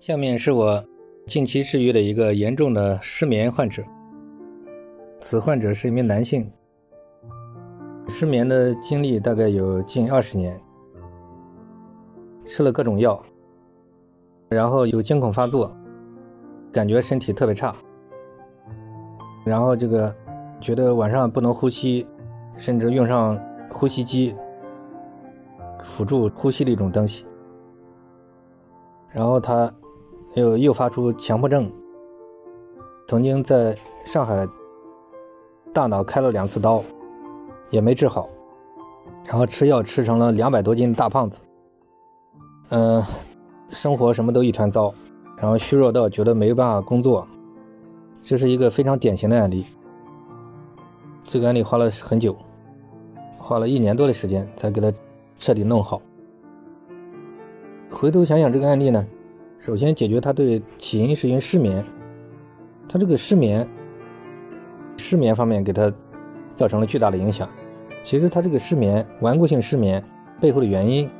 下面是我近期治愈的一个严重的失眠患者。此患者是一名男性，失眠的经历大概有近二十年，吃了各种药，然后有惊恐发作，感觉身体特别差，然后这个觉得晚上不能呼吸，甚至用上呼吸机辅助呼吸的一种东西，然后他。又诱发出强迫症，曾经在上海大脑开了两次刀，也没治好，然后吃药吃成了两百多斤大胖子，嗯，生活什么都一团糟，然后虚弱到觉得没有办法工作，这是一个非常典型的案例。这个案例花了很久，花了一年多的时间才给他彻底弄好。回头想想这个案例呢？首先解决他对起因是因为失眠，他这个失眠，失眠方面给他造成了巨大的影响。其实他这个失眠，顽固性失眠背后的原因，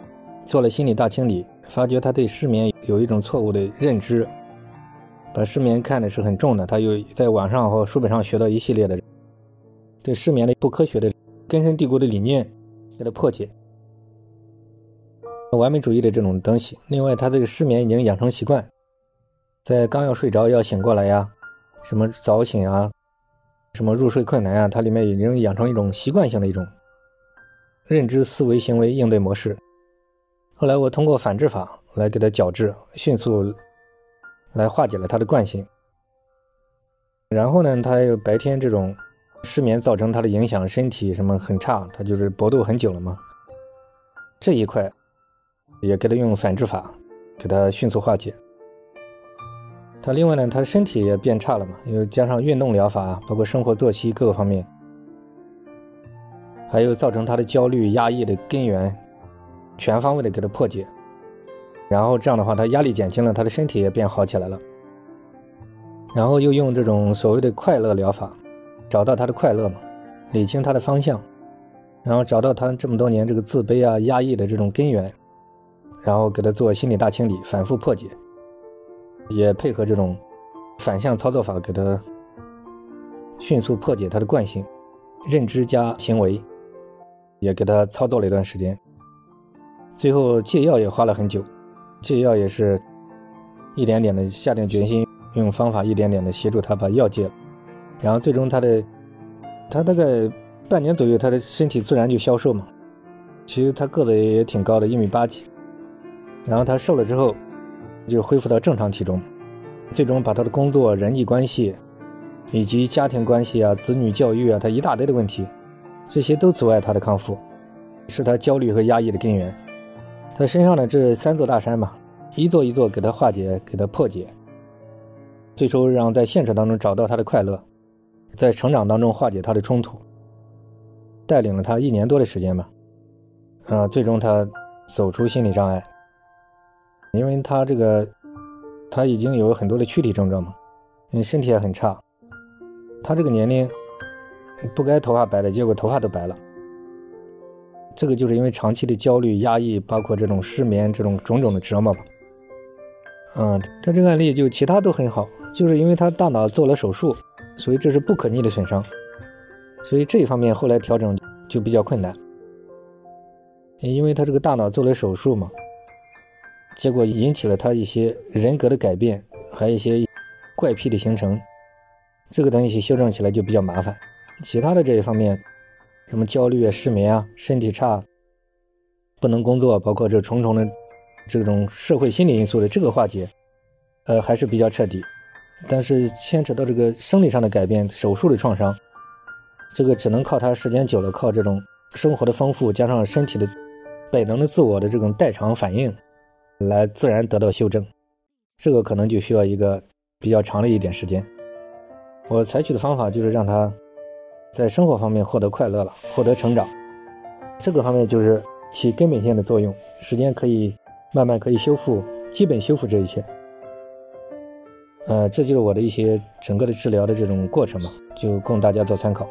做了心理大清理，发觉他对失眠有一种错误的认知，把失眠看的是很重的。他又在网上和书本上学到一系列的对失眠的不科学的根深蒂固的理念，给他破解。完美主义的这种东西。另外，他这个失眠已经养成习惯，在刚要睡着要醒过来呀，什么早醒啊，什么入睡困难啊，它里面已经养成一种习惯性的一种认知思维行为应对模式。后来我通过反制法来给他矫治，迅速来化解了他的惯性。然后呢，他又白天这种失眠造成他的影响，身体什么很差，他就是搏斗很久了嘛，这一块。也给他用反制法，给他迅速化解。他另外呢，他的身体也变差了嘛，又加上运动疗法，包括生活作息各个方面，还有造成他的焦虑压抑的根源，全方位的给他破解。然后这样的话，他压力减轻了，他的身体也变好起来了。然后又用这种所谓的快乐疗法，找到他的快乐嘛，理清他的方向，然后找到他这么多年这个自卑啊、压抑的这种根源。然后给他做心理大清理，反复破解，也配合这种反向操作法，给他迅速破解他的惯性、认知加行为，也给他操作了一段时间。最后戒药也花了很久，戒药也是一点点的下定决心，用方法一点点的协助他把药戒了。然后最终他的他大概半年左右，他的身体自然就消瘦嘛。其实他个子也挺高的，一米八几。然后他瘦了之后，就恢复到正常体重，最终把他的工作、人际关系，以及家庭关系啊、子女教育啊，他一大堆的问题，这些都阻碍他的康复，是他焦虑和压抑的根源。他身上的这三座大山嘛，一座一座给他化解、给他破解，最终让在现实当中找到他的快乐，在成长当中化解他的冲突，带领了他一年多的时间吧，呃，最终他走出心理障碍。因为他这个，他已经有很多的躯体症状嘛，因为身体也很差。他这个年龄不该头发白的，结果头发都白了。这个就是因为长期的焦虑、压抑，包括这种失眠、这种种种的折磨吧。嗯，他这个案例就其他都很好，就是因为他大脑做了手术，所以这是不可逆的损伤，所以这一方面后来调整就比较困难。因为他这个大脑做了手术嘛。结果引起了他一些人格的改变，还有一些怪癖的形成，这个东西修正起来就比较麻烦。其他的这一方面，什么焦虑啊、失眠啊、身体差、不能工作，包括这重重的这种社会心理因素的这个化解，呃，还是比较彻底。但是牵扯到这个生理上的改变、手术的创伤，这个只能靠他时间久了，靠这种生活的丰富，加上身体的本能的自我的这种代偿反应。来自然得到修正，这个可能就需要一个比较长的一点时间。我采取的方法就是让他在生活方面获得快乐了，获得成长。这个方面就是起根本性的作用，时间可以慢慢可以修复，基本修复这一切。呃，这就是我的一些整个的治疗的这种过程嘛，就供大家做参考。